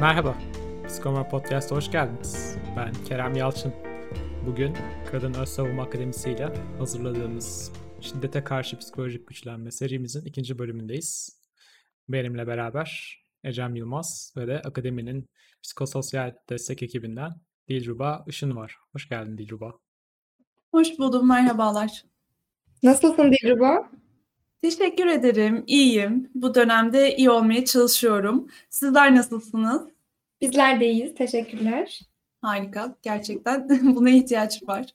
Merhaba, Psikomor Podcast'a hoş geldiniz. Ben Kerem Yalçın. Bugün Kadın Öz Savunma Akademisi ile hazırladığımız Şiddete Karşı Psikolojik Güçlenme serimizin ikinci bölümündeyiz. Benimle beraber Ecem Yılmaz ve de akademinin psikososyal destek ekibinden Dilruba Işın var. Hoş geldin Dilruba. Hoş buldum, merhabalar. Nasılsın Dilruba? Teşekkür ederim, iyiyim. Bu dönemde iyi olmaya çalışıyorum. Sizler nasılsınız? Bizler de iyiyiz, teşekkürler. Harika, gerçekten buna ihtiyaç var.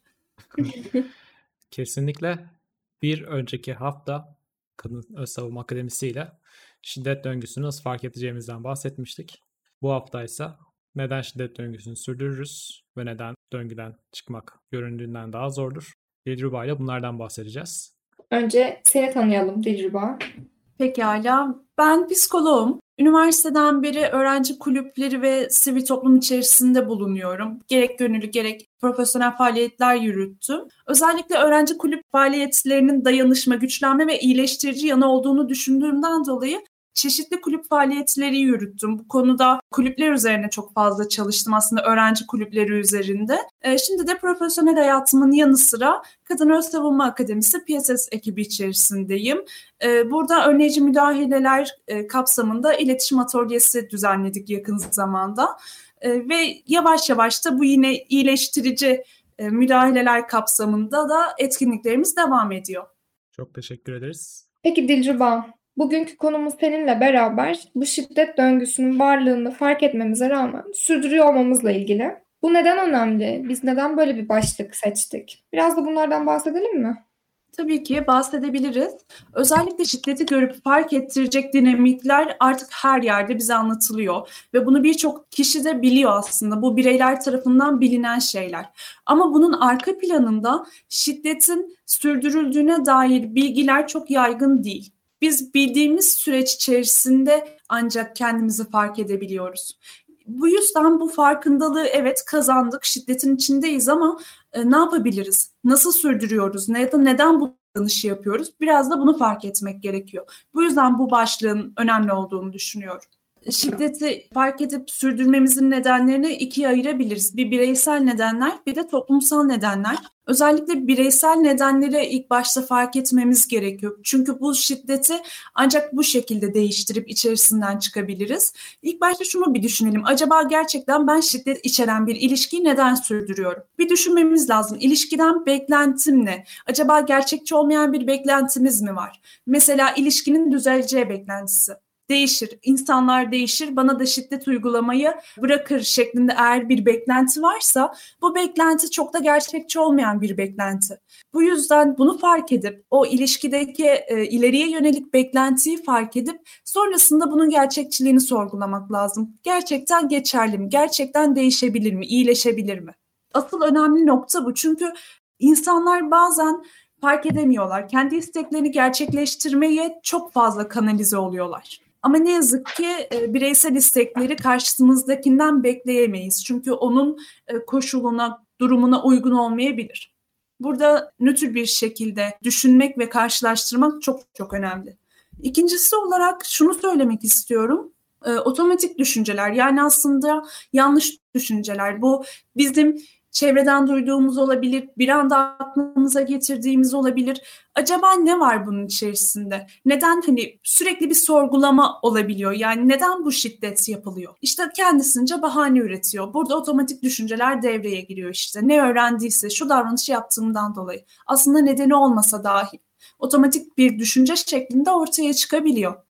Kesinlikle. Bir önceki hafta Kadın Öz Savunma Akademisi ile şiddet döngüsünü nasıl fark edeceğimizden bahsetmiştik. Bu hafta ise neden şiddet döngüsünü sürdürürüz ve neden döngüden çıkmak göründüğünden daha zordur. Dilruba ile bunlardan bahsedeceğiz. Önce seni tanıyalım Dilruba. Pekala, ben psikoloğum. Üniversiteden beri öğrenci kulüpleri ve sivil toplum içerisinde bulunuyorum. Gerek gönüllü gerek profesyonel faaliyetler yürüttüm. Özellikle öğrenci kulüp faaliyetlerinin dayanışma, güçlenme ve iyileştirici yanı olduğunu düşündüğümden dolayı çeşitli kulüp faaliyetleri yürüttüm. Bu konuda kulüpler üzerine çok fazla çalıştım aslında öğrenci kulüpleri üzerinde. E, şimdi de profesyonel hayatımın yanı sıra Kadın Öz Savunma Akademisi PSS ekibi içerisindeyim. E, burada önleyici müdahaleler e, kapsamında iletişim atölyesi düzenledik yakın zamanda. E, ve yavaş yavaş da bu yine iyileştirici e, müdahaleler kapsamında da etkinliklerimiz devam ediyor. Çok teşekkür ederiz. Peki Dilruba, Bugünkü konumuz seninle beraber bu şiddet döngüsünün varlığını fark etmemize rağmen sürdürüyor olmamızla ilgili. Bu neden önemli? Biz neden böyle bir başlık seçtik? Biraz da bunlardan bahsedelim mi? Tabii ki bahsedebiliriz. Özellikle şiddeti görüp fark ettirecek dinamikler artık her yerde bize anlatılıyor. Ve bunu birçok kişi de biliyor aslında. Bu bireyler tarafından bilinen şeyler. Ama bunun arka planında şiddetin sürdürüldüğüne dair bilgiler çok yaygın değil. Biz bildiğimiz süreç içerisinde ancak kendimizi fark edebiliyoruz. Bu yüzden bu farkındalığı evet kazandık, şiddetin içindeyiz ama e, ne yapabiliriz? Nasıl sürdürüyoruz? Neden, neden bu davranışı yapıyoruz? Biraz da bunu fark etmek gerekiyor. Bu yüzden bu başlığın önemli olduğunu düşünüyorum şiddeti fark edip sürdürmemizin nedenlerini ikiye ayırabiliriz. Bir bireysel nedenler, bir de toplumsal nedenler. Özellikle bireysel nedenleri ilk başta fark etmemiz gerekiyor. Çünkü bu şiddeti ancak bu şekilde değiştirip içerisinden çıkabiliriz. İlk başta şunu bir düşünelim. Acaba gerçekten ben şiddet içeren bir ilişkiyi neden sürdürüyorum? Bir düşünmemiz lazım. İlişkiden beklentim ne? Acaba gerçekçi olmayan bir beklentimiz mi var? Mesela ilişkinin düzeleceği beklentisi değişir. İnsanlar değişir. Bana da şiddet uygulamayı bırakır şeklinde eğer bir beklenti varsa bu beklenti çok da gerçekçi olmayan bir beklenti. Bu yüzden bunu fark edip o ilişkideki e, ileriye yönelik beklentiyi fark edip sonrasında bunun gerçekçiliğini sorgulamak lazım. Gerçekten geçerli mi? Gerçekten değişebilir mi? İyileşebilir mi? Asıl önemli nokta bu. Çünkü insanlar bazen fark edemiyorlar. Kendi isteklerini gerçekleştirmeye çok fazla kanalize oluyorlar. Ama ne yazık ki e, bireysel istekleri karşımızdakinden bekleyemeyiz. Çünkü onun e, koşuluna, durumuna uygun olmayabilir. Burada nötr bir şekilde düşünmek ve karşılaştırmak çok çok önemli. İkincisi olarak şunu söylemek istiyorum. E, otomatik düşünceler yani aslında yanlış düşünceler. Bu bizim çevreden duyduğumuz olabilir, bir anda aklımıza getirdiğimiz olabilir. Acaba ne var bunun içerisinde? Neden hani sürekli bir sorgulama olabiliyor? Yani neden bu şiddet yapılıyor? İşte kendisince bahane üretiyor. Burada otomatik düşünceler devreye giriyor işte. Ne öğrendiyse şu davranışı yaptığımdan dolayı. Aslında nedeni olmasa dahi otomatik bir düşünce şeklinde ortaya çıkabiliyor.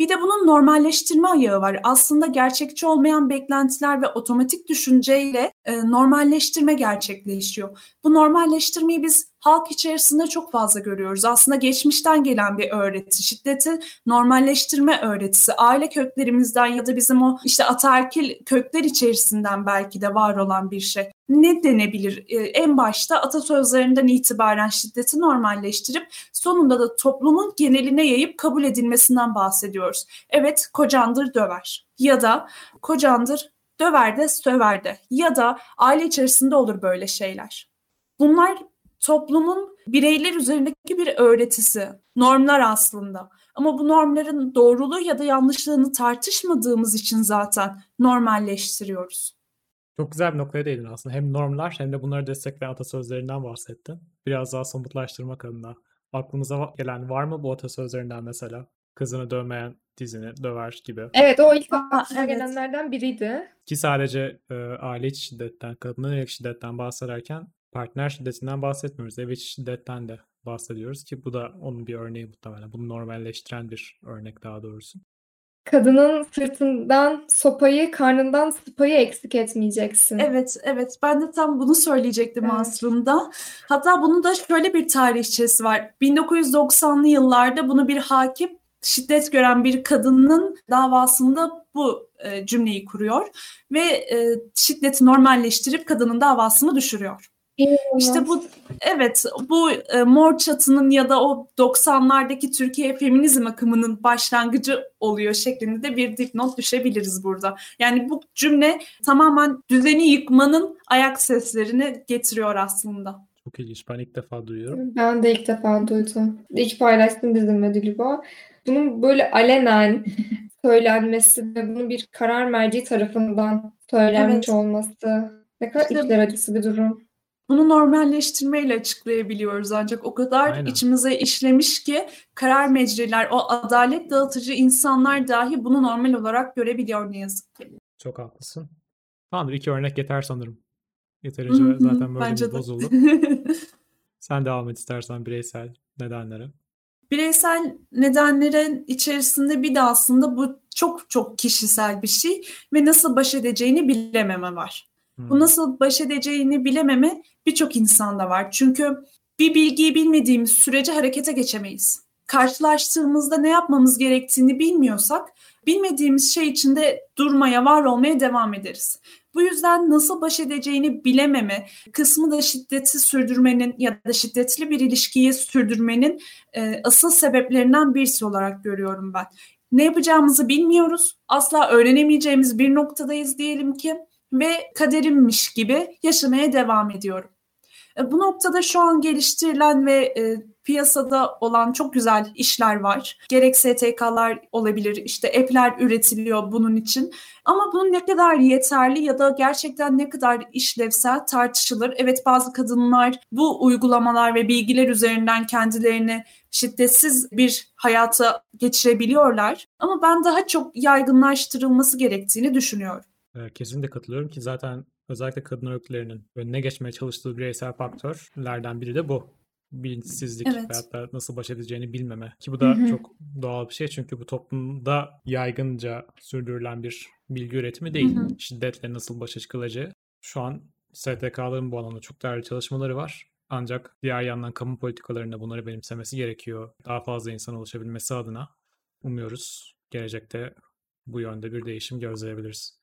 Bir de bunun normalleştirme ayağı var. Aslında gerçekçi olmayan beklentiler ve otomatik düşünceyle e, normalleştirme gerçekleşiyor. Bu normalleştirmeyi biz halk içerisinde çok fazla görüyoruz. Aslında geçmişten gelen bir öğreti, şiddeti normalleştirme öğretisi, aile köklerimizden ya da bizim o işte ataerkil kökler içerisinden belki de var olan bir şey. Ne denebilir? Ee, en başta atasözlerinden itibaren şiddeti normalleştirip sonunda da toplumun geneline yayıp kabul edilmesinden bahsediyoruz. Evet, kocandır döver ya da kocandır döver de söver de ya da aile içerisinde olur böyle şeyler. Bunlar toplumun bireyler üzerindeki bir öğretisi, normlar aslında. Ama bu normların doğruluğu ya da yanlışlığını tartışmadığımız için zaten normalleştiriyoruz. Çok güzel bir noktaya değindin aslında. Hem normlar hem de bunları destekleyen atasözlerinden bahsettin. Biraz daha somutlaştırmak adına. Aklımıza gelen var mı bu atasözlerinden mesela? Kızını dövmeyen dizini döver gibi. Evet o ilk aklıma evet. gelenlerden biriydi. Ki sadece e, aile şiddetten, kadına yönelik şiddetten bahsederken partner şiddetinden bahsetmiyoruz. Ev içi şiddetten de bahsediyoruz ki bu da onun bir örneği muhtemelen. Bunu normalleştiren bir örnek daha doğrusu. Kadının sırtından sopayı, karnından sıpayı eksik etmeyeceksin. Evet, evet. Ben de tam bunu söyleyecektim Evet. aslında. Hatta bunun da şöyle bir tarihçesi var. 1990'lı yıllarda bunu bir hakim şiddet gören bir kadının davasında bu e, cümleyi kuruyor ve e, şiddeti normalleştirip kadının davasını düşürüyor. İşte bu evet bu e, mor çatının ya da o 90'lardaki Türkiye feminizm akımının başlangıcı oluyor şeklinde de bir dipnot düşebiliriz burada. Yani bu cümle tamamen düzeni yıkmanın ayak seslerini getiriyor aslında. Çok ilginç. Ben ilk defa duyuyorum. Ben de ilk defa duydum. İlk paylaştım bizimle Dilba. Bunun böyle alenen söylenmesi ve bunun bir karar merci tarafından söylenmiş Evet. olması ne kadar İşte- içler acısı bir durum. Bunu normalleştirmeyle açıklayabiliyoruz ancak o kadar Aynen. içimize işlemiş ki karar mecriler, o adalet dağıtıcı insanlar dahi bunu normal olarak görebiliyor ne yazık ki. Çok haklısın. Tamamdır. iki örnek yeter sanırım. Yeterince zaten böyle bence bozuldu. Sen devam et istersen bireysel nedenlere. Bireysel nedenlerin içerisinde bir de aslında bu çok çok kişisel bir şey ve nasıl baş edeceğini bilememe var. Bu nasıl baş edeceğini bilememe birçok insanda var. Çünkü bir bilgiyi bilmediğimiz sürece harekete geçemeyiz. Karşılaştığımızda ne yapmamız gerektiğini bilmiyorsak bilmediğimiz şey içinde durmaya, var olmaya devam ederiz. Bu yüzden nasıl baş edeceğini bilememe kısmı da şiddeti sürdürmenin ya da şiddetli bir ilişkiyi sürdürmenin e, asıl sebeplerinden birisi olarak görüyorum ben. Ne yapacağımızı bilmiyoruz. Asla öğrenemeyeceğimiz bir noktadayız diyelim ki ve kaderimmiş gibi yaşamaya devam ediyorum. E, Bu noktada şu an geliştirilen ve e, piyasada olan çok güzel işler var. Gerek STK'lar olabilir, işte app'ler üretiliyor bunun için. Ama bunun ne kadar yeterli ya da gerçekten ne kadar işlevsel tartışılır. Evet bazı kadınlar bu uygulamalar ve bilgiler üzerinden kendilerini şiddetsiz bir hayata geçirebiliyorlar. Ama ben daha çok yaygınlaştırılması gerektiğini düşünüyorum. Kesinlikle katılıyorum ki zaten özellikle kadın örgütlerinin önüne geçmeye çalıştığı bireysel faktörlerden biri de bu. Bilinçsizlik Evet. veyahut da nasıl baş edeceğini bilmeme. Ki bu da Hı hı. çok doğal bir şey çünkü bu toplumda yaygınca sürdürülen bir bilgi üretimi değil. Hı hı. Şiddetle nasıl başa çıkılacağı. Şu an STK'ların bu alanda çok değerli çalışmaları var. Ancak diğer yandan kamu politikalarında bunları benimsemesi gerekiyor. Daha fazla insan ulaşabilmesi adına umuyoruz gelecekte bu yönde bir değişim gözleyebiliriz.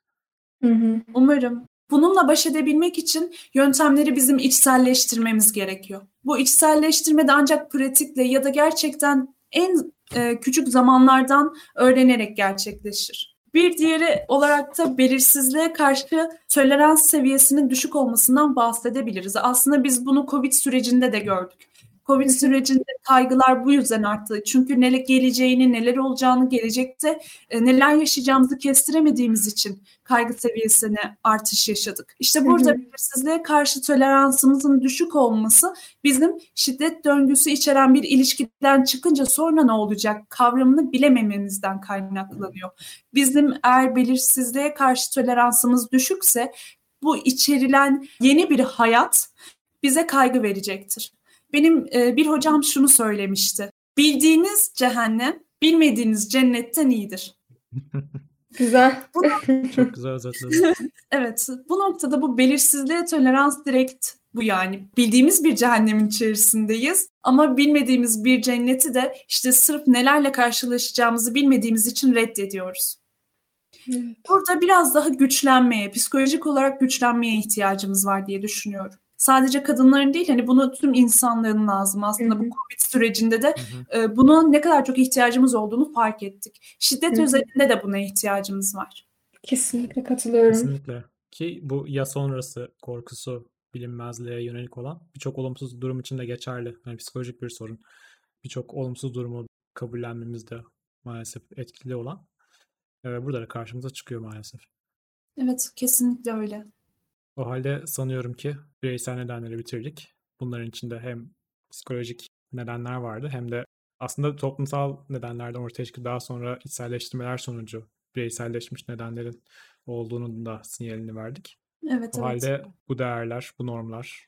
Hı hı. Umarım. Bununla baş edebilmek için yöntemleri bizim içselleştirmemiz gerekiyor. Bu içselleştirme de ancak pratikle ya da gerçekten en e, küçük zamanlardan öğrenerek gerçekleşir. Bir diğeri olarak da belirsizliğe karşı tolerans seviyesinin düşük olmasından bahsedebiliriz. Aslında biz bunu Covid sürecinde de gördük. Covid sürecinde kaygılar bu yüzden arttı. Çünkü neler geleceğini, neler olacağını, gelecekte e, neler yaşayacağımızı kestiremediğimiz için kaygı seviyesine artış yaşadık. İşte burada belirsizliğe karşı toleransımızın düşük olması bizim şiddet döngüsü içeren bir ilişkiden çıkınca sonra ne olacak kavramını bilemememizden kaynaklanıyor. Bizim eğer belirsizliğe karşı toleransımız düşükse bu içerilen yeni bir hayat bize kaygı verecektir. Benim e, bir hocam şunu söylemişti. Bildiğiniz cehennem bilmediğiniz cennetten iyidir. Güzel. Çok güzel özetledin. Evet, bu noktada bu belirsizliğe tolerans direkt bu yani. Bildiğimiz bir cehennemin içerisindeyiz ama bilmediğimiz bir cenneti de işte sırf nelerle karşılaşacağımızı bilmediğimiz için reddediyoruz. Evet. Burada biraz daha güçlenmeye, psikolojik olarak güçlenmeye ihtiyacımız var diye düşünüyorum. Sadece kadınların değil, hani bunu tüm insanlığın lazım. Aslında Hı bu. Covid sürecinde de Hı hı. e, buna ne kadar çok ihtiyacımız olduğunu fark ettik. Şiddet Hı hı. özelinde de buna ihtiyacımız var. Kesinlikle katılıyorum. Kesinlikle. Ki bu ya sonrası korkusu bilinmezliğe yönelik olan birçok olumsuz durum için de geçerli. Yani psikolojik bir sorun. Birçok olumsuz durumu kabullenmemizde maalesef etkili olan e, burada da karşımıza çıkıyor maalesef. Evet, kesinlikle öyle. O halde sanıyorum ki bireysel nedenleri bitirdik. Bunların içinde hem psikolojik nedenler vardı hem de aslında toplumsal nedenlerden ortaya çıkıp daha sonra içselleştirmeler sonucu bireyselleşmiş nedenlerin olduğunun da sinyalini verdik. Evet, O evet. halde bu değerler, bu normlar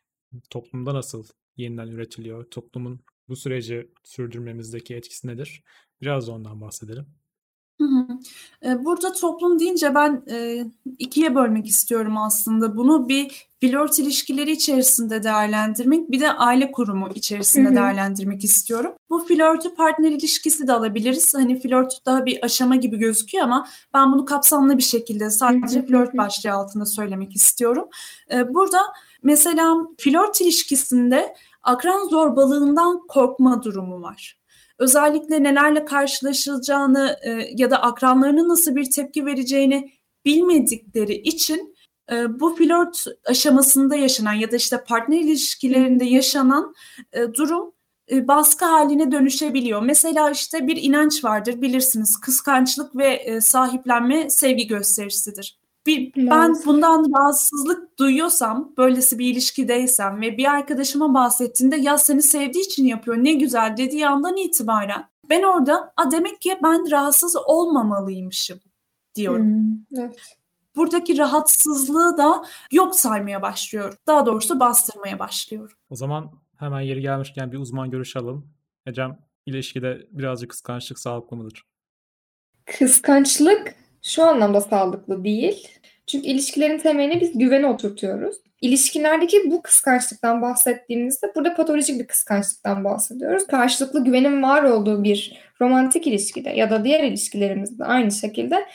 toplumda nasıl yeniden üretiliyor? Toplumun bu süreci sürdürmemizdeki etkisi nedir? Biraz da ondan bahsedelim. Hı hı. E, Burada toplum deyince ben e, ikiye bölmek istiyorum aslında. Bunu bir flört ilişkileri içerisinde değerlendirmek, bir de aile kurumu içerisinde Hı değerlendirmek istiyorum. Bu flörtü partner ilişkisi de alabiliriz. Hani flört daha bir aşama gibi gözüküyor ama ben bunu kapsamlı bir şekilde sadece flört başlığı altında söylemek istiyorum. E, Burada mesela flört ilişkisinde akran zorbalığından korkma durumu var. Özellikle nelerle karşılaşılacağını e, ya da akranlarının nasıl bir tepki vereceğini bilmedikleri için e, bu flört aşamasında yaşanan ya da işte partner ilişkilerinde yaşanan e, durum e, baskı haline dönüşebiliyor. Mesela işte bir inanç vardır bilirsiniz kıskançlık ve e, sahiplenme sevgi gösterisidir. Bir, ben bundan rahatsızlık duyuyorsam, böylesi bir ilişkideysem ve bir arkadaşıma bahsettiğinde ya seni sevdiği için yapıyor ne güzel dediği andan itibaren ben orada a demek ki ben rahatsız olmamalıymışım diyorum. Hmm, evet. Buradaki rahatsızlığı da yok saymaya başlıyorum. Daha doğrusu bastırmaya başlıyorum. O zaman hemen yeri gelmişken bir uzman görüşü alalım. Ecem, ilişkide birazcık kıskançlık sağlıklı mıdır? Kıskançlık şu anlamda sağlıklı değil. Çünkü ilişkilerin temeline biz güvene oturtuyoruz. İlişkilerdeki bu kıskançlıktan bahsettiğimizde burada patolojik bir kıskançlıktan bahsediyoruz. Karşılıklı güvenin var olduğu bir romantik ilişkide ya da diğer ilişkilerimizde aynı şekilde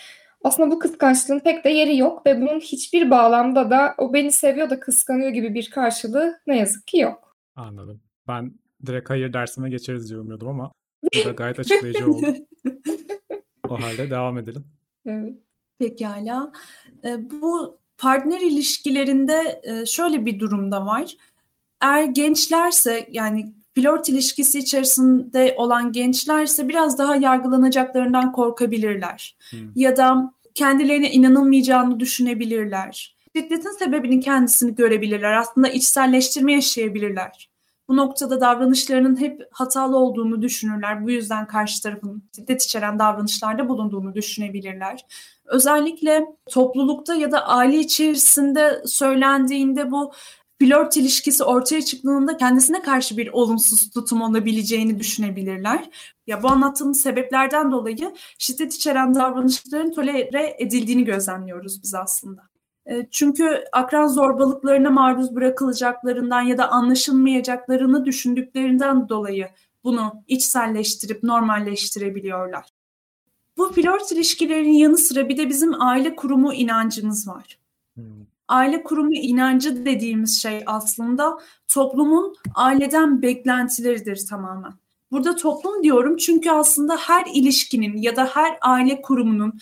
aslında bu kıskançlığın pek de yeri yok ve bunun hiçbir bağlamda da o beni seviyor da kıskanıyor gibi bir karşılığı ne yazık ki yok. Anladım. Ben direkt hayır dersime geçeriz diye umuyordum ama bu da gayet açıklayıcı oldu. O halde devam edelim. Evet. Pekala. E, bu partner ilişkilerinde e, şöyle bir durumda var. Eğer gençlerse yani flört ilişkisi içerisinde olan gençlerse biraz daha yargılanacaklarından korkabilirler. Hmm. Ya da kendilerine inanılmayacağını düşünebilirler. Şiddetin sebebinin kendisini görebilirler. Aslında içselleştirme yaşayabilirler. Bu noktada davranışlarının hep hatalı olduğunu düşünürler. Bu yüzden karşı tarafın şiddet içeren davranışlarda bulunduğunu düşünebilirler. Özellikle toplulukta ya da aile içerisinde söylendiğinde bu flört ilişkisi ortaya çıktığında kendisine karşı bir olumsuz tutum olabileceğini düşünebilirler. Ya bu anlattığım sebeplerden dolayı şiddet içeren davranışların tolere edildiğini gözlemliyoruz biz aslında. E, Çünkü akran zorbalıklarına maruz bırakılacaklarından ya da anlaşılmayacaklarını düşündüklerinden dolayı bunu içselleştirip normalleştirebiliyorlar. Bu flört ilişkilerinin yanı sıra bir de bizim aile kurumu inancımız var. Hmm. Aile kurumu inancı dediğimiz şey aslında toplumun aileden beklentileridir tamamen. Burada toplum diyorum çünkü aslında her ilişkinin ya da her aile kurumunun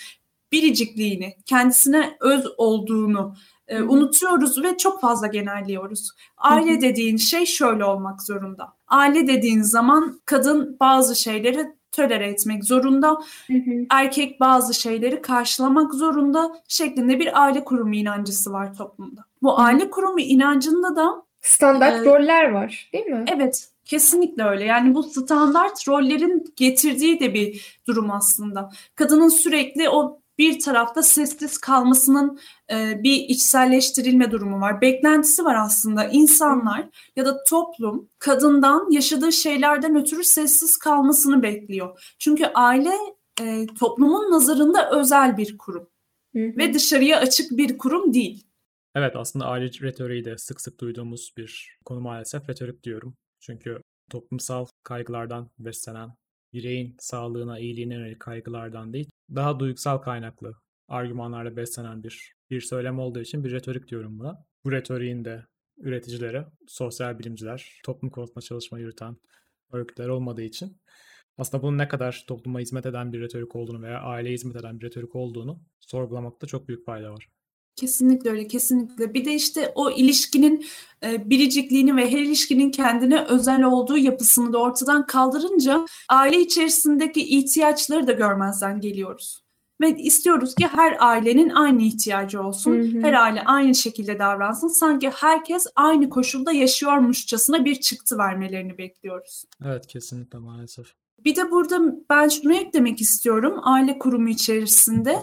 biricikliğini, kendisine öz olduğunu e, unutuyoruz ve çok fazla genelliyoruz. Aile dediğin şey şöyle olmak zorunda. Aile dediğin zaman kadın bazı şeyleri tölere etmek zorunda, Hı hı. erkek bazı şeyleri karşılamak zorunda şeklinde bir aile kurumu inancısı var toplumda. Bu aile kurumu inancında da Standart Evet. roller var, değil mi? Evet, kesinlikle öyle. Yani bu standart rollerin getirdiği de bir durum aslında. Kadının sürekli o bir tarafta sessiz kalmasının e, bir içselleştirilme durumu var. Beklentisi var aslında. İnsanlar ya da toplum kadından yaşadığı şeylerden ötürü sessiz kalmasını bekliyor. Çünkü aile e, toplumun nazarında özel bir kurum Hı hı. ve dışarıya açık bir kurum değil. Evet aslında aile retoriği de sık sık duyduğumuz bir konu maalesef retorik diyorum. Çünkü toplumsal kaygılardan beslenen, bireyin sağlığına, iyiliğine yönelik kaygılardan değil, daha duygusal kaynaklı argümanlarla beslenen bir bir söylem olduğu için bir retorik diyorum buna. Bu retoriğin de üreticileri, sosyal bilimciler, toplum konusunda çalışma yürüten örgütler olmadığı için aslında bunun ne kadar topluma hizmet eden bir retorik olduğunu veya aileye hizmet eden bir retorik olduğunu sorgulamakta çok büyük fayda var. Kesinlikle öyle, kesinlikle. Bir de işte o ilişkinin e, biricikliğini ve her ilişkinin kendine özel olduğu yapısını da ortadan kaldırınca aile içerisindeki ihtiyaçları da görmezden geliyoruz. Ve istiyoruz ki her ailenin aynı ihtiyacı olsun. Hı hı. Her aile aynı şekilde davransın. Sanki herkes aynı koşulda yaşıyormuşçasına bir çıktı vermelerini bekliyoruz. Evet kesinlikle maalesef. Bir de burada ben şunu eklemek istiyorum aile kurumu içerisinde.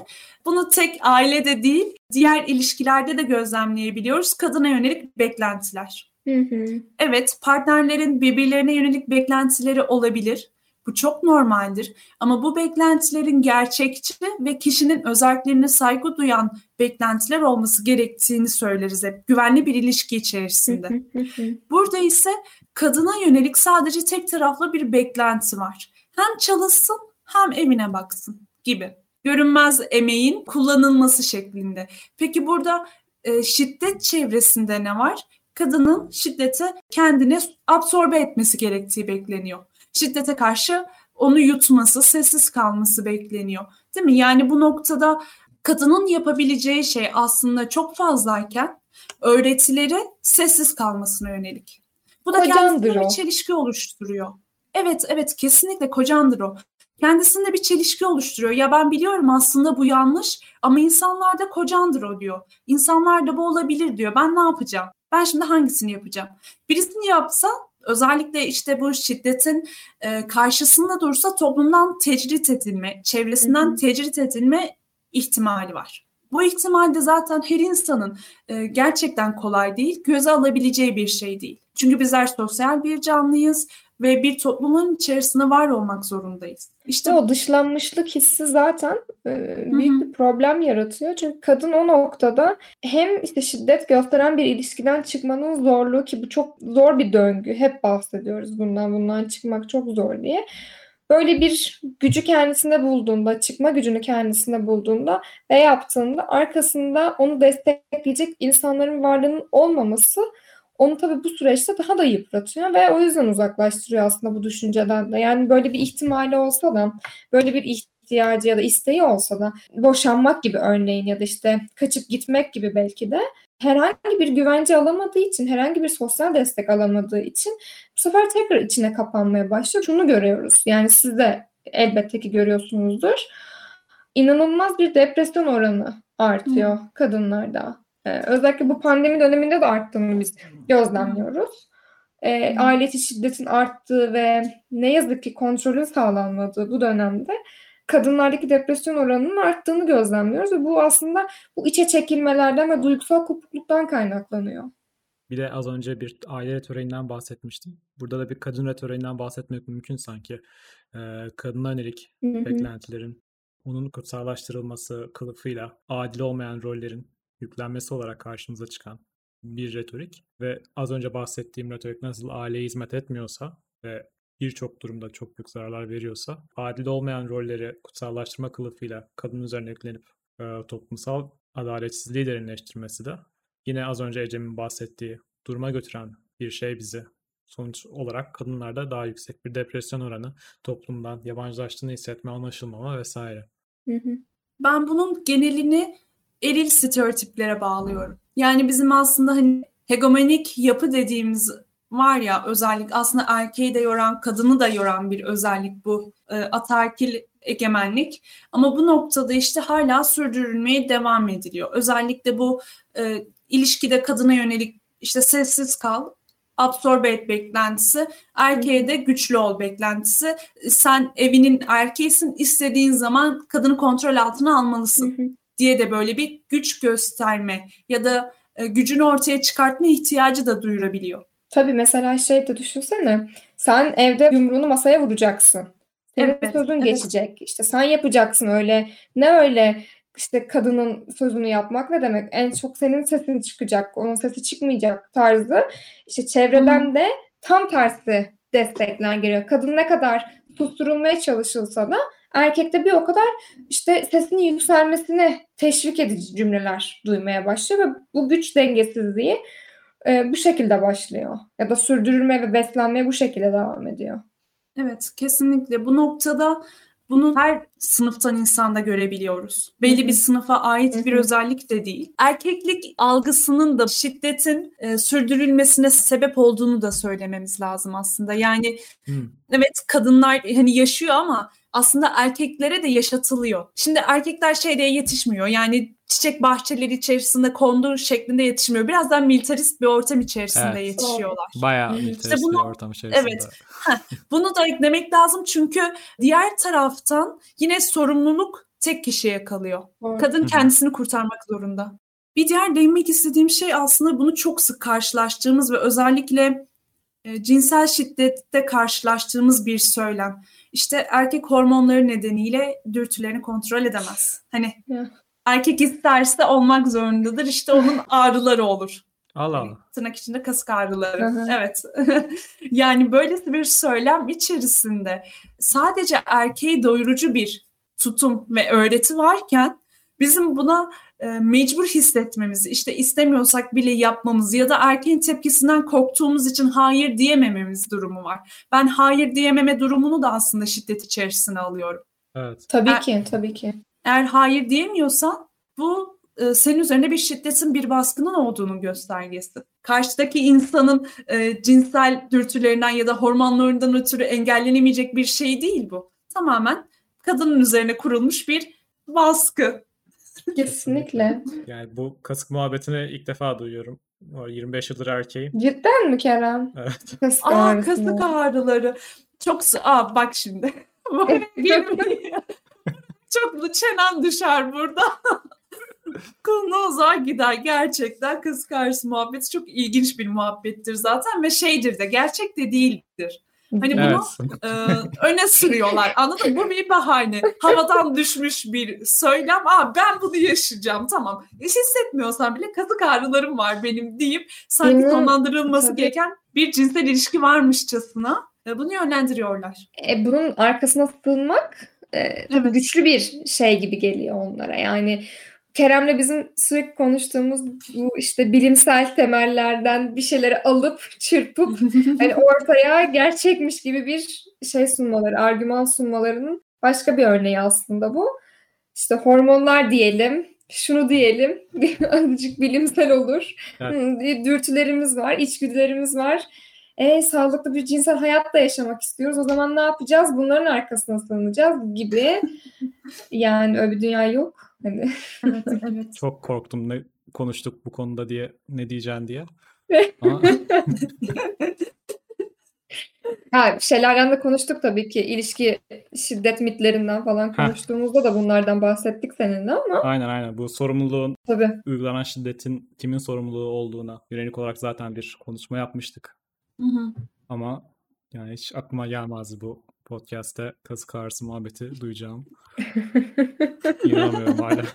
Bunu tek ailede değil, diğer ilişkilerde de gözlemleyebiliyoruz. Kadına yönelik beklentiler. Hı hı. Evet, partnerlerin birbirlerine yönelik beklentileri olabilir. Bu çok normaldir. Ama bu beklentilerin gerçekçi ve kişinin özelliklerine saygı duyan beklentiler olması gerektiğini söyleriz hep. Güvenli bir ilişki içerisinde. Burada ise kadına yönelik sadece tek taraflı bir beklenti var. Hem çalışsın hem evine baksın gibi. Görünmez emeğin kullanılması şeklinde. Peki burada e, şiddet çevresinde ne var? Kadının şiddete kendini absorbe etmesi gerektiği bekleniyor. Şiddete karşı onu yutması, sessiz kalması bekleniyor. Değil mi? Yani bu noktada kadının yapabileceği şey aslında çok fazlayken öğretileri sessiz kalmasına yönelik. Bu da kendisinde bir çelişki oluşturuyor. Evet, evet kesinlikle kocandır o. Kendisinde bir çelişki oluşturuyor. Ya ben biliyorum aslında bu yanlış ama insanlar da kocandır o diyor. İnsanlar da bu olabilir diyor. Ben ne yapacağım? Ben şimdi hangisini yapacağım? Birisini yapsa özellikle işte bu şiddetin e, karşısında dursa toplumdan tecrit edilme, çevresinden hı hı. tecrit edilme ihtimali var. Bu ihtimalde zaten her insanın e, gerçekten kolay değil, göze alabileceği bir şey değil. Çünkü bizler sosyal bir canlıyız ve bir toplumun içerisinde var olmak zorundayız. İşte o dışlanmışlık hissi zaten e, büyük Hı-hı. bir problem yaratıyor. Çünkü kadın o noktada hem işte şiddet gösteren bir ilişkiden çıkmanın zorluğu ki bu çok zor bir döngü. Hep bahsediyoruz bundan bundan çıkmak çok zor diye. Böyle bir gücü kendisinde bulduğunda, çıkma gücünü kendisinde bulduğunda ve yaptığında arkasında onu destekleyecek insanların varlığının olmaması onu tabii bu süreçte daha da yıpratıyor ve o yüzden uzaklaştırıyor aslında bu düşünceden de. Yani böyle bir ihtimali olsa da, böyle bir ihtiyacı ya da isteği olsa da boşanmak gibi örneğin ya da işte kaçıp gitmek gibi belki de herhangi bir güvence alamadığı için, herhangi bir sosyal destek alamadığı için bu sefer tekrar içine kapanmaya başlıyor. Şunu görüyoruz. Yani siz de elbette ki görüyorsunuzdur. İnanılmaz bir depresyon oranı artıyor hmm. kadınlarda. Ee, özellikle bu pandemi döneminde de arttığını biz gözlemliyoruz. Ee, aile içi şiddetin arttığı ve ne yazık ki kontrolün sağlanmadığı bu dönemde kadınlardaki depresyon oranının arttığını gözlemliyoruz ve bu aslında bu içe çekilmelerden ve duygusal kopukluktan kaynaklanıyor. Bir de az önce bir aile retoriğinden bahsetmiştim. Burada da bir kadın retoriğinden bahsetmek mümkün sanki. Ee, kadına yönelik beklentilerin, onun kutsallaştırılması kılıfıyla adil olmayan rollerin yüklenmesi olarak karşımıza çıkan bir retorik ve az önce bahsettiğim retorik nasıl aileye hizmet etmiyorsa ve birçok durumda çok büyük zararlar veriyorsa adil olmayan rolleri kutsallaştırma kılıfıyla kadın üzerine yüklenip e, toplumsal adaletsizliği derinleştirmesi de yine az önce Ecem'in bahsettiği duruma götüren bir şey bizi sonuç olarak kadınlarda daha yüksek bir depresyon oranı, toplumdan yabancılaştığını hissetme, anlaşılmama vesaire. Ben bunun genelini eril stereotiplere bağlıyorum. Yani bizim aslında hani hegemonik yapı dediğimiz var ya özellik aslında erkeği de yoran, kadını da yoran bir özellik bu e, ataerkil egemenlik. Ama bu noktada işte hala sürdürülmeye devam ediliyor. Özellikle bu e, ilişkide kadına yönelik işte sessiz kal, absorbe et beklentisi, erkeğe de güçlü ol beklentisi. Sen evinin erkeğisin, istediğin zaman kadını kontrol altına almalısın diye de böyle bir güç gösterme ya da e, gücünü ortaya çıkartma ihtiyacı da duyurabiliyor. Tabii mesela şey de düşünsene. Sen evde yumruğunu masaya vuracaksın. Senin evet, sözün evet. geçecek. İşte sen yapacaksın öyle. Ne öyle işte kadının sözünü yapmak ne demek? En çok senin sesin çıkacak. Onun sesi çıkmayacak tarzı. İşte çevreden hmm. de tam tersi destekler geliyor. Kadın ne kadar susturulmaya çalışılsa da erkekte bir o kadar işte sesinin yükselmesine teşvik edici cümleler duymaya başlıyor ve bu güç dengesizliği e, bu şekilde başlıyor. Ya da sürdürülme ve beslenmeye bu şekilde devam ediyor. Evet kesinlikle bu noktada bunu her sınıftan insanda görebiliyoruz. Belli bir sınıfa ait bir özellik de değil. Erkeklik algısının da şiddetin e, sürdürülmesine sebep olduğunu da söylememiz lazım aslında. Yani evet kadınlar hani yaşıyor ama aslında erkeklere de yaşatılıyor. Şimdi erkekler şeyde yetişmiyor. Yani çiçek bahçeleri içerisinde kondur şeklinde yetişmiyor. Biraz daha militarist bir ortam içerisinde Evet. yetişiyorlar. Bayağı İşte militarist bunu- bir ortam içerisinde. evet. Bunu da eklemek lazım çünkü diğer taraftan yine sorumluluk tek kişiye kalıyor. Doğru. Kadın kendisini kurtarmak zorunda. Bir diğer değinmek istediğim şey aslında bunu çok sık karşılaştığımız ve özellikle e, cinsel şiddette karşılaştığımız bir söylem. İşte erkek hormonları nedeniyle dürtülerini kontrol edemez. Hani erkek isterse olmak zorundadır. İşte onun ağrıları olur. Allah Allah. Tırnak içinde kasık ağrıları. Hı hı. Evet. yani böylesi bir söylem içerisinde sadece erkeği doyurucu bir tutum ve öğreti varken bizim buna mecbur hissetmemizi, işte istemiyorsak bile yapmamız ya da erkeğin tepkisinden korktuğumuz için hayır diyemememiz durumu var. Ben hayır diyememe durumunu da aslında şiddet içerisine alıyorum. Evet. Tabii Er- ki, tabii ki. Eğer hayır diyemiyorsan bu e, senin üzerinde bir şiddetin, bir baskının olduğunun göstergesi. Karşıdaki insanın e, cinsel dürtülerinden ya da hormonlarından ötürü engellenemeyecek bir şey değil bu. Tamamen kadının üzerine kurulmuş bir baskı. Kesinlikle. Yani bu kasık muhabbetini ilk defa duyuyorum. Bu arada 25 yıldır erkeğim. Cidden mi Kerem? Evet. Kasık Aa ağrısı kasık ağrıları. Çok Aa bak şimdi. Çok çenem düşer burada. Konu uzağa gider. Gerçekten kız karşı muhabbeti çok ilginç bir muhabbettir zaten ve şeydir de gerçek de değildir. Hani bunu Evet. e, öne sürüyorlar. Anladın mı? Bu bir bahane. Havadan düşmüş bir söylem. Aa ben bunu yaşayacağım. Tamam. Hiç hissetmiyorsan bile kazık ağrılarım var benim deyip sanki sonlandırılması gereken bir cinsel ilişki varmışçasına e, bunu yönlendiriyorlar. E, bunun arkasına sığınmak e, Evet. güçlü bir şey gibi geliyor onlara. Yani Kerem'le bizim sürekli konuştuğumuz bu işte bilimsel temellerden bir şeyleri alıp çırpıp hani ortaya gerçekmiş gibi bir şey sunmaları, argüman sunmalarının başka bir örneği aslında bu. İşte hormonlar diyelim, şunu diyelim, azıcık bilimsel olur. Evet. Dürtülerimiz var, içgüdülerimiz var. E, sağlıklı bir cinsel hayat da yaşamak istiyoruz. O zaman ne yapacağız? Bunların arkasına sığınacağız gibi. Yani öyle bir dünya yok. Hani Evet, evet. Çok korktum ne konuştuk bu konuda diye ne diyeceksin diye. Ha, şeylerden de konuştuk tabii ki. İlişki şiddet mitlerinden falan konuştuğumuzda da bunlardan bahsettik seninle ama aynen aynen bu sorumluluğun tabii. uygulanan şiddetin kimin sorumluluğu olduğuna yönelik olarak zaten bir konuşma yapmıştık. Hı hı. Ama yani hiç aklıma gelmezdi bu podcast'te kasık ağrısı muhabbeti duyacağım. İnanamıyorum hala.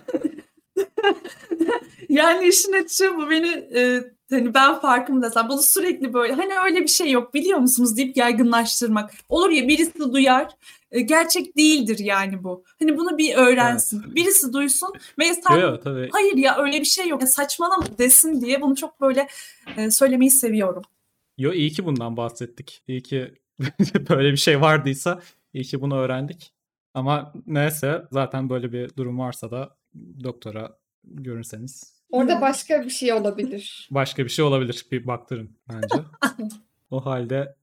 Yani işin açığı bu beni e, hani ben farkımda zaten bunu sürekli böyle hani öyle bir şey yok biliyor musunuz deyip yaygınlaştırmak. Olur ya birisi duyar e, gerçek değildir yani bu. Hani bunu bir öğrensin. Birisi duysun ve sen yok tabii. hayır ya öyle bir şey yok ya saçmalama desin diye bunu çok böyle e, söylemeyi seviyorum. Yo iyi ki bundan bahsettik. İyi ki böyle bir şey vardıysa iyi ki bunu öğrendik. Ama neyse zaten böyle bir durum varsa da doktora görürseniz Orada başka bir şey olabilir. başka bir şey olabilir. Bir baktırın bence. o halde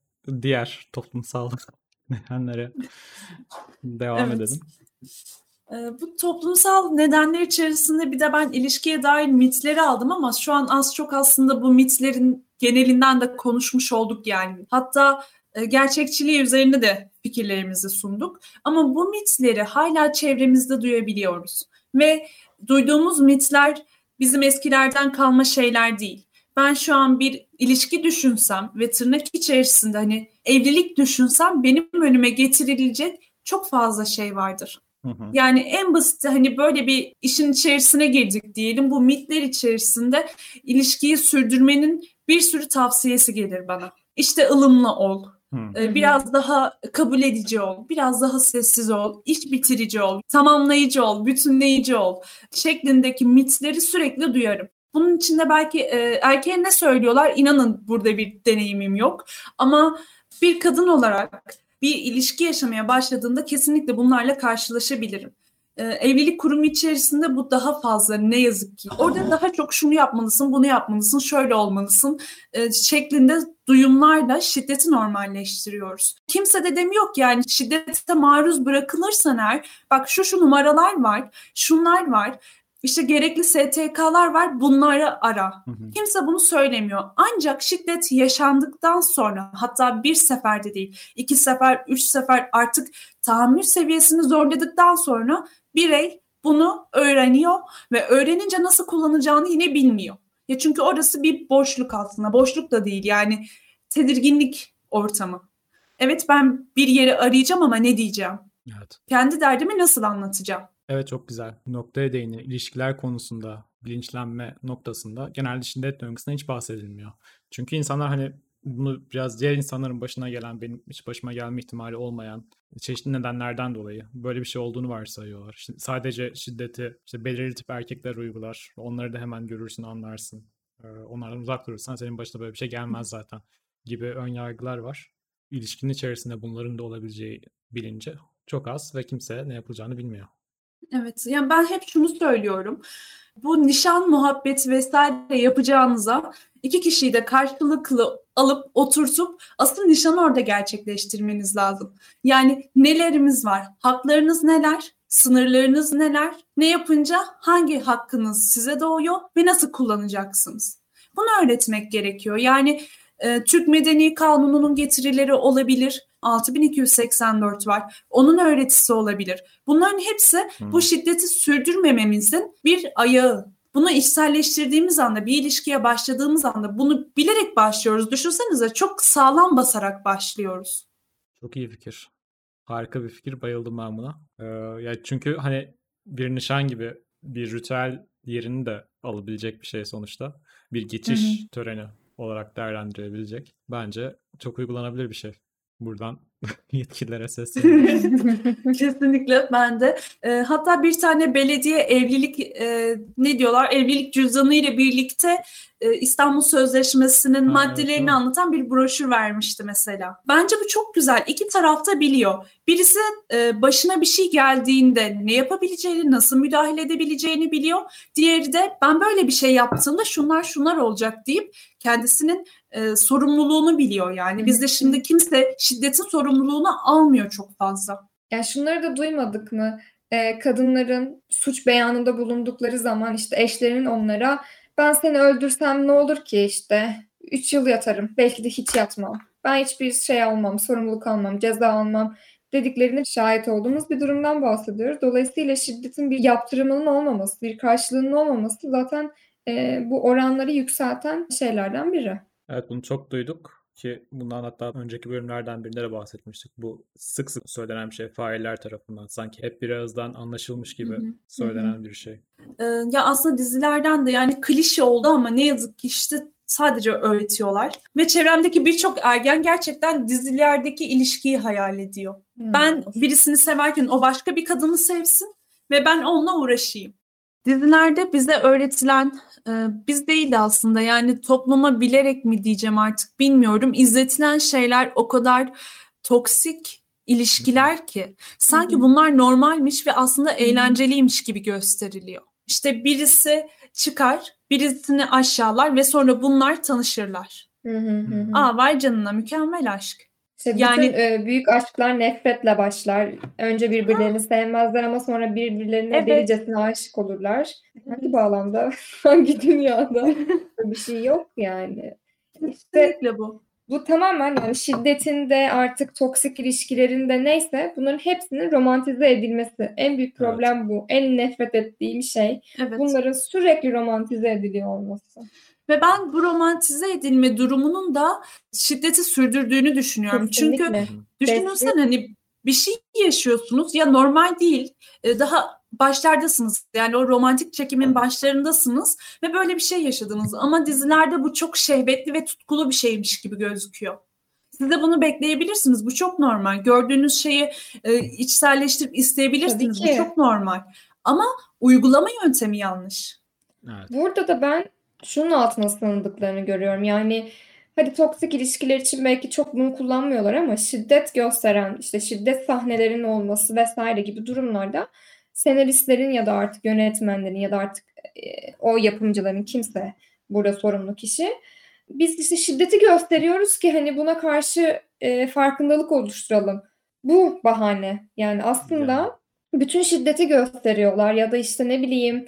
diğer toplumsal nedenlere devam Evet. edelim. E, bu toplumsal nedenler içerisinde bir de ben ilişkiye dair mitleri aldım ama şu an az çok aslında bu mitlerin genelinden de konuşmuş olduk yani. Hatta gerçekçiliği üzerine de fikirlerimizi sunduk. Ama bu mitleri hala çevremizde duyabiliyoruz. Ve duyduğumuz mitler bizim eskilerden kalma şeyler değil. Ben şu an bir ilişki düşünsem ve tırnak içerisinde hani evlilik düşünsem benim önüme getirilecek çok fazla şey vardır. Hı hı. Yani en basit hani böyle bir işin içerisine girdik diyelim. Bu mitler içerisinde ilişkiyi sürdürmenin bir sürü tavsiyesi gelir bana. İşte ılımlı ol, E, hı. biraz daha kabul edici ol, biraz daha sessiz ol, iş bitirici ol, tamamlayıcı ol, bütünleyici ol şeklindeki mitleri sürekli duyarım. Bunun içinde belki e, erkeğe ne söylüyorlar? İnanın burada bir deneyimim yok. Ama bir kadın olarak bir ilişki yaşamaya başladığında kesinlikle bunlarla karşılaşabilirim. Ee, evlilik kurumu içerisinde bu daha fazla ne yazık ki. Orada daha çok şunu yapmalısın, bunu yapmalısın, şöyle olmalısın e, şeklinde duyumlarla şiddeti normalleştiriyoruz. Kimse de demiyor ki yani şiddete maruz bırakılırsan eğer bak şu şu numaralar var, şunlar var. İşte gerekli STK'lar var bunları ara. Hı hı. Kimse bunu söylemiyor. Ancak şiddet yaşandıktan sonra hatta bir seferde değil iki sefer üç sefer artık tahammül seviyesini zorladıktan sonra birey bunu öğreniyor ve öğrenince nasıl kullanacağını yine bilmiyor. Ya çünkü orası bir boşluk aslında. Boşluk da değil yani tedirginlik ortamı. Evet ben bir yeri arayacağım ama ne diyeceğim? Evet. Kendi derdimi nasıl anlatacağım? Evet çok güzel. Noktaya değini. İlişkiler konusunda, bilinçlenme noktasında genelde şiddet döngüsünden hiç bahsedilmiyor. Çünkü insanlar hani bunu biraz diğer insanların başına gelen, benim hiç başıma gelme ihtimali olmayan çeşitli nedenlerden dolayı böyle bir şey olduğunu varsayıyorlar. İşte sadece şiddeti işte belirli tip erkekler uygular. Onları da hemen görürsün, anlarsın. Ee, onlardan uzak durursan senin başına böyle bir şey gelmez zaten gibi ön yargılar var. İlişkinin içerisinde bunların da olabileceği bilince çok az ve kimse ne yapılacağını bilmiyor. Evet, yani ben hep şunu söylüyorum. Bu nişan muhabbeti vesaire yapacağınıza iki kişiyi de karşılıklı alıp oturtup asıl nişanı orada gerçekleştirmeniz lazım. Yani nelerimiz var, haklarınız neler, sınırlarınız neler, ne yapınca hangi hakkınız size doğuyor ve nasıl kullanacaksınız? Bunu öğretmek gerekiyor. Yani e, Türk Medeni Kanunu'nun getirileri olabilir. 6284 var. Onun öğretisi olabilir. Bunların hepsi hmm. bu şiddeti sürdürmememizin bir ayağı. Bunu içselleştirdiğimiz anda, bir ilişkiye başladığımız anda bunu bilerek başlıyoruz. Düşünsenize çok sağlam basarak başlıyoruz. Çok iyi fikir. Harika bir fikir. Bayıldım ben buna. Ee, ya çünkü hani bir nişan gibi bir ritüel yerini de alabilecek bir şey sonuçta. Bir geçiş Hı-hı. töreni olarak değerlendirebilecek. Bence çok uygulanabilir bir şey. Buradan yetkililere sesleniyorum. Kesinlikle ben de. E, hatta bir tane belediye evlilik e, ne diyorlar evlilik cüzdanı ile birlikte e, İstanbul Sözleşmesi'nin ha, maddelerini evet, anlatan bir broşür vermişti mesela. Bence bu çok güzel. İki tarafta biliyor. Birisi e, başına bir şey geldiğinde ne yapabileceğini, nasıl müdahale edebileceğini biliyor. Diğeri de ben böyle bir şey yaptığımda şunlar şunlar olacak deyip kendisinin e, sorumluluğunu biliyor yani. Bizde şimdi kimse şiddetin sorumluluğunu almıyor çok fazla. Yani şunları da duymadık mı? E, kadınların suç beyanında bulundukları zaman işte eşlerinin onlara ben seni öldürsem ne olur ki işte 3 yıl yatarım belki de hiç yatmam. Ben hiçbir şey almam, sorumluluk almam, ceza almam dediklerine şahit olduğumuz bir durumdan bahsediyoruz. Dolayısıyla şiddetin bir yaptırımının olmaması, bir karşılığının olmaması zaten e, bu oranları yükselten şeylerden biri. Evet bunu çok duyduk ki bundan hatta önceki bölümlerden birinde de bahsetmiştik. Bu sık sık söylenen bir şey failler tarafından sanki hep bir ağızdan anlaşılmış gibi Hı-hı. söylenen Hı-hı. bir şey. Ee, ya aslında dizilerden de yani klişe oldu ama ne yazık ki işte sadece öğretiyorlar. Ve çevremdeki birçok ergen gerçekten dizilerdeki ilişkiyi hayal ediyor. Hmm. Ben birisini severken o başka bir kadını sevsin ve ben onunla uğraşayım. Dizilerde bize öğretilen e, biz değil aslında yani topluma bilerek mi diyeceğim artık bilmiyorum. İzletilen şeyler o kadar toksik ilişkiler ki sanki bunlar normalmiş ve aslında eğlenceliymiş gibi gösteriliyor. İşte birisi çıkar, birisini aşağılar ve sonra bunlar tanışırlar. Aa vay canına mükemmel aşk. İşte yani bütün, e, büyük aşklar nefretle başlar. Önce birbirlerini ha. sevmezler ama sonra birbirlerine evet. delicesine aşık olurlar. Hangi bağlamda, hangi dünyada bir şey yok yani. İşte bu. Bu tamamen yani şiddetinde artık toksik ilişkilerinde neyse bunların hepsinin romantize edilmesi. En büyük problem evet. bu. En nefret ettiğim şey. Evet. Bunların sürekli romantize ediliyor olması. Ve ben bu romantize edilme durumunun da şiddeti sürdürdüğünü düşünüyorum. Kesinlikle. Çünkü düşünürsen hani bir şey yaşıyorsunuz ya normal değil. E, daha başlardasınız. Yani o romantik çekimin başlarındasınız ve böyle bir şey yaşadınız. Ama dizilerde bu çok şehvetli ve tutkulu bir şeymiş gibi gözüküyor. Siz de bunu bekleyebilirsiniz. Bu çok normal. Gördüğünüz şeyi e, içselleştirip isteyebilirsiniz. Bu çok normal. Ama uygulama yöntemi yanlış. Evet. Burada da ben şunun altına sığındıklarını görüyorum. Yani hadi toksik ilişkiler için belki çok bunu kullanmıyorlar ama şiddet gösteren işte şiddet sahnelerinin olması vesaire gibi durumlarda senaristlerin ya da artık yönetmenlerin ya da artık e, o yapımcıların kimse burada sorumlu kişi biz işte şiddeti gösteriyoruz ki hani buna karşı e, farkındalık oluşturalım. Bu bahane. Yani aslında Yani. bütün şiddeti gösteriyorlar ya da işte ne bileyim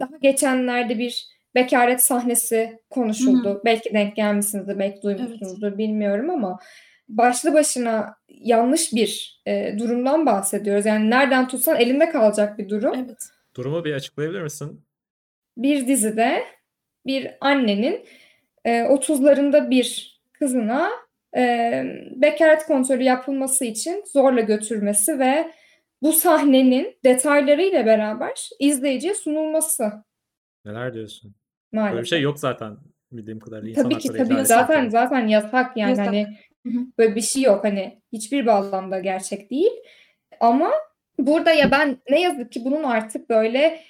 daha geçenlerde bir bekaret sahnesi konuşuldu. Belki denk gelmişsinizdir, belki duymuşsunuzdur bilmiyorum ama başlı başına yanlış bir e, durumdan bahsediyoruz. Yani nereden tutsan elinde kalacak bir durum. Evet. Durumu bir açıklayabilir misin? Bir dizide bir annenin e, 30'larında bir kızına e, bekaret kontrolü yapılması için zorla götürmesi ve bu sahnenin detaylarıyla beraber izleyiciye sunulması Neler diyorsun? maalesef. Böyle bir şey yok zaten bildiğim kadarıyla. Tabii İnsan ki tabii zaten zaten. zaten yasak yani Yasak. hani böyle bir şey yok hani hiçbir bağlamda gerçek değil. Ama burada ya ben ne yazık ki bunun artık böyle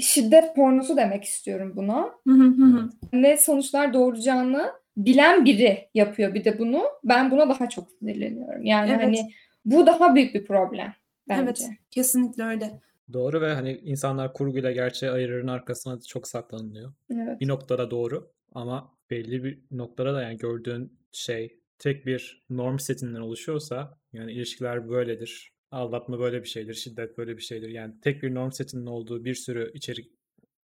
şiddet pornosu demek istiyorum buna. Hı hı hı hı. Ne sonuçlar doğuracağını bilen biri yapıyor bir de bunu. Ben buna daha çok sinirleniyorum. Yani Evet. hani bu daha büyük bir problem bence. Evet. Kesinlikle öyle. Doğru ve hani insanlar kurguyla gerçeği ayırırın arkasına çok saklanılıyor. Evet. Bir noktada doğru ama belli bir noktada da yani gördüğün şey tek bir norm setinden oluşuyorsa yani ilişkiler böyledir. Aldatma böyle bir şeydir, şiddet böyle bir şeydir. Yani tek bir norm setinin olduğu bir sürü içerik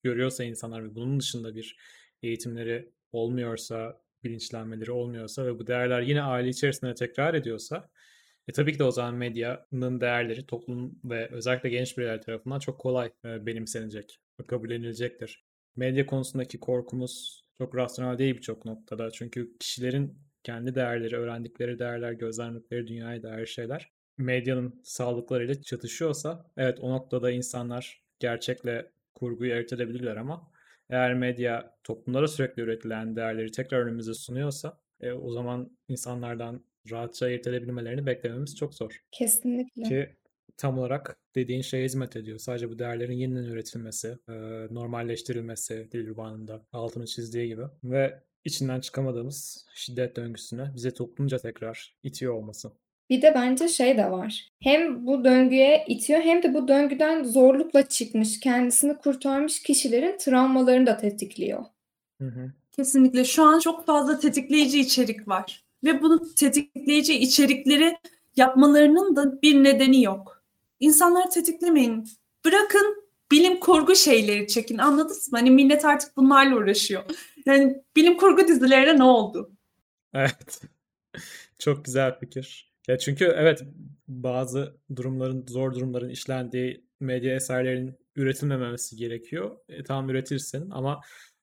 görüyorsa insanlar ve bunun dışında bir eğitimleri olmuyorsa, bilinçlenmeleri olmuyorsa ve bu değerler yine aile içerisinde tekrar ediyorsa e tabii ki de o zaman medyanın değerleri toplum ve özellikle genç bireyler tarafından çok kolay e, benimsenecek ve kabullenilecektir. Medya konusundaki korkumuz çok rasyonel değil birçok noktada. Çünkü kişilerin kendi değerleri, öğrendikleri değerler, gözlemledikleri dünyaya dair şeyler medyanın sağlıklarıyla çatışıyorsa evet o noktada insanlar gerçekle kurguyu ayırt edebilirler ama eğer medya toplumlara sürekli üretilen değerleri tekrar önümüze sunuyorsa e, o zaman insanlardan rahatça ayırt edebilmelerini beklememiz çok zor. Kesinlikle. Ki tam olarak dediğin şeye hizmet ediyor. Sadece bu değerlerin yeniden üretilmesi, e, normalleştirilmesi Dilruba'nın altını çizdiği gibi ve içinden çıkamadığımız şiddet döngüsüne bize toplumca tekrar itiyor olması. Bir de bence şey de var. Hem bu döngüye itiyor hem de bu döngüden zorlukla çıkmış, kendisini kurtarmış kişilerin travmalarını da tetikliyor. Hı hı. Kesinlikle. Şu an çok fazla tetikleyici içerik var. Ve bunu tetikleyici içerikleri yapmalarının da bir nedeni yok. İnsanları tetiklemeyin. Bırakın bilim kurgu şeyleri çekin. Anladınız mı? Hani millet artık bunlarla uğraşıyor. Yani bilim kurgu dizilerine ne oldu? Evet. Çok güzel fikir. Ya çünkü evet bazı durumların, zor durumların işlendiği medya eserlerin üretilmemesi gerekiyor. E, tamam üretirsin ama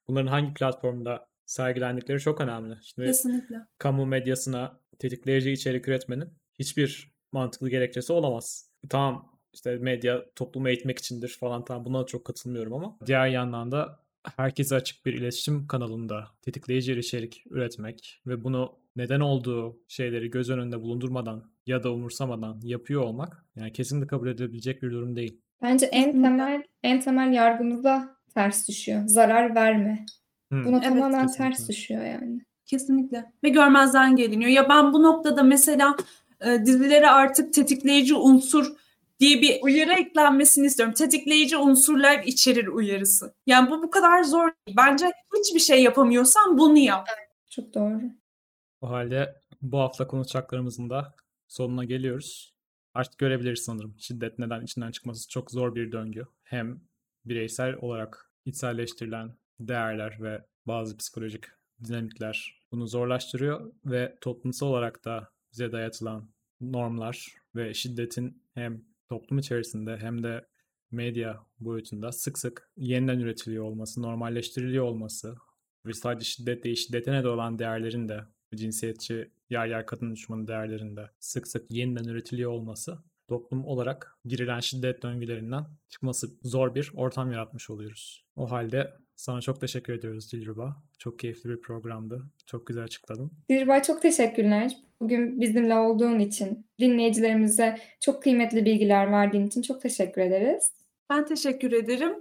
bunların hangi platformda sergilendikleri çok önemli. Şimdi Kesinlikle. kamu medyasına tetikleyici içerik üretmenin hiçbir mantıklı gerekçesi olamaz. Tamam işte medya toplumu eğitmek içindir falan tamam buna çok katılmıyorum ama diğer yandan da herkese açık bir iletişim kanalında tetikleyici içerik üretmek ve bunu neden olduğu şeyleri göz önünde bulundurmadan ya da umursamadan yapıyor olmak yani kesinlikle kabul edilebilecek bir durum değil. Bence en temel en temel yargımıza ters düşüyor. Zarar verme. Hmm. Buna Evet, tamamen kesinlikle. ters düşüyor yani. Kesinlikle. Ve görmezden geliniyor. Ya ben bu noktada mesela e, dizilere artık tetikleyici unsur diye bir uyarı eklenmesini istiyorum. Tetikleyici unsurlar içerir uyarısı. Yani bu bu kadar zor değil. Bence hiçbir şey yapamıyorsan bunu yap. Çok doğru. O halde bu hafta konuşacaklarımızın da sonuna geliyoruz. Artık görebiliriz sanırım. Şiddet neden içinden çıkması çok zor bir döngü. Hem bireysel olarak içselleştirilen değerler ve bazı psikolojik dinamikler bunu zorlaştırıyor ve toplumsal olarak da bize dayatılan normlar ve şiddetin hem toplum içerisinde hem de medya boyutunda sık sık yeniden üretiliyor olması, normalleştiriliyor olması ve sadece şiddet değil, şiddete neden olan değerlerin de cinsiyetçi, yer yer kadın düşmanı değerlerin de sık sık yeniden üretiliyor olması toplum olarak girilen şiddet döngülerinden çıkması zor bir ortam yaratmış oluyoruz. O halde sana çok teşekkür ediyoruz Dilruba. Çok keyifli bir programdı. Çok güzel açıkladın. Dilbay çok teşekkürler. Bugün bizimle olduğun için, dinleyicilerimize çok kıymetli bilgiler verdiğin için çok teşekkür ederiz. Ben teşekkür ederim.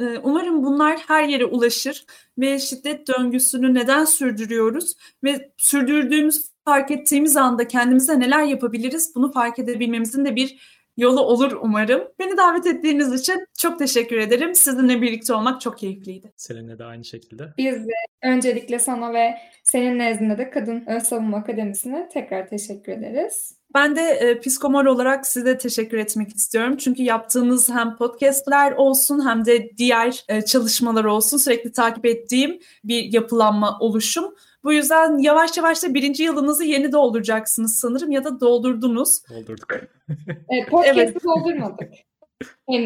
Ee, umarım bunlar her yere ulaşır ve şiddet döngüsünü neden sürdürüyoruz ve sürdürdüğümüz fark ettiğimiz anda kendimize neler yapabiliriz bunu fark edebilmemizin de bir yolu olur umarım. Beni davet ettiğiniz için çok teşekkür ederim. Sizinle birlikte olmak çok keyifliydi. Seninle de aynı şekilde. Biz de öncelikle sana ve senin nezdinde de Kadın Ön Savunma Akademisi'ne tekrar teşekkür ederiz. Ben de e, psikomor olarak size teşekkür etmek istiyorum. Çünkü yaptığınız hem podcastler olsun hem de diğer e, çalışmalar olsun sürekli takip ettiğim bir yapılanma oluşum. Bu yüzden yavaş yavaş da birinci yılınızı yeni dolduracaksınız sanırım ya da doldurdunuz. Doldurduk. Evet, podcast'ı Evet. doldurmadık.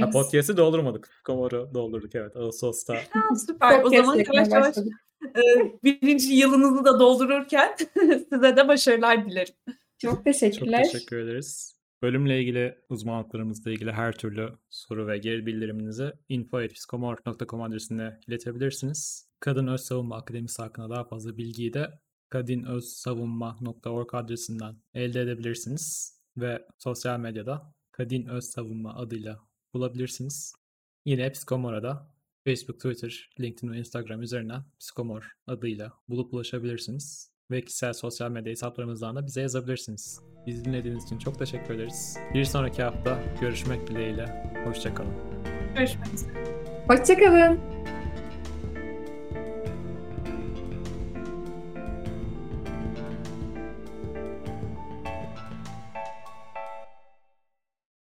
Ha, podcast'i doldurmadık. Komor'u doldurduk evet Ağustos'ta. Ha, süper. o zaman yavaş yavaş e, birinci yılınızı da doldururken size de başarılar dilerim. Çok Çok teşekkürler. teşekkür ederiz. Bölümle ilgili, uzmanlıklarımızla ilgili her türlü soru ve geri bildiriminizi info.psikomorf.com adresine iletebilirsiniz. Kadın Öz Savunma Akademisi hakkında daha fazla bilgiyi de kadinözsavunma.org adresinden elde edebilirsiniz. Ve sosyal medyada Kadın Öz Savunma adıyla bulabilirsiniz. Yine Psikomor'a Facebook, Twitter, LinkedIn ve Instagram üzerinden Psikomor adıyla bulup ulaşabilirsiniz. Ve kişisel sosyal medya hesaplarımızdan da bize yazabilirsiniz. Bizi dinlediğiniz için çok teşekkür ederiz. Bir sonraki hafta görüşmek dileğiyle. Hoşçakalın. Görüşmek üzere. Hoşçakalın.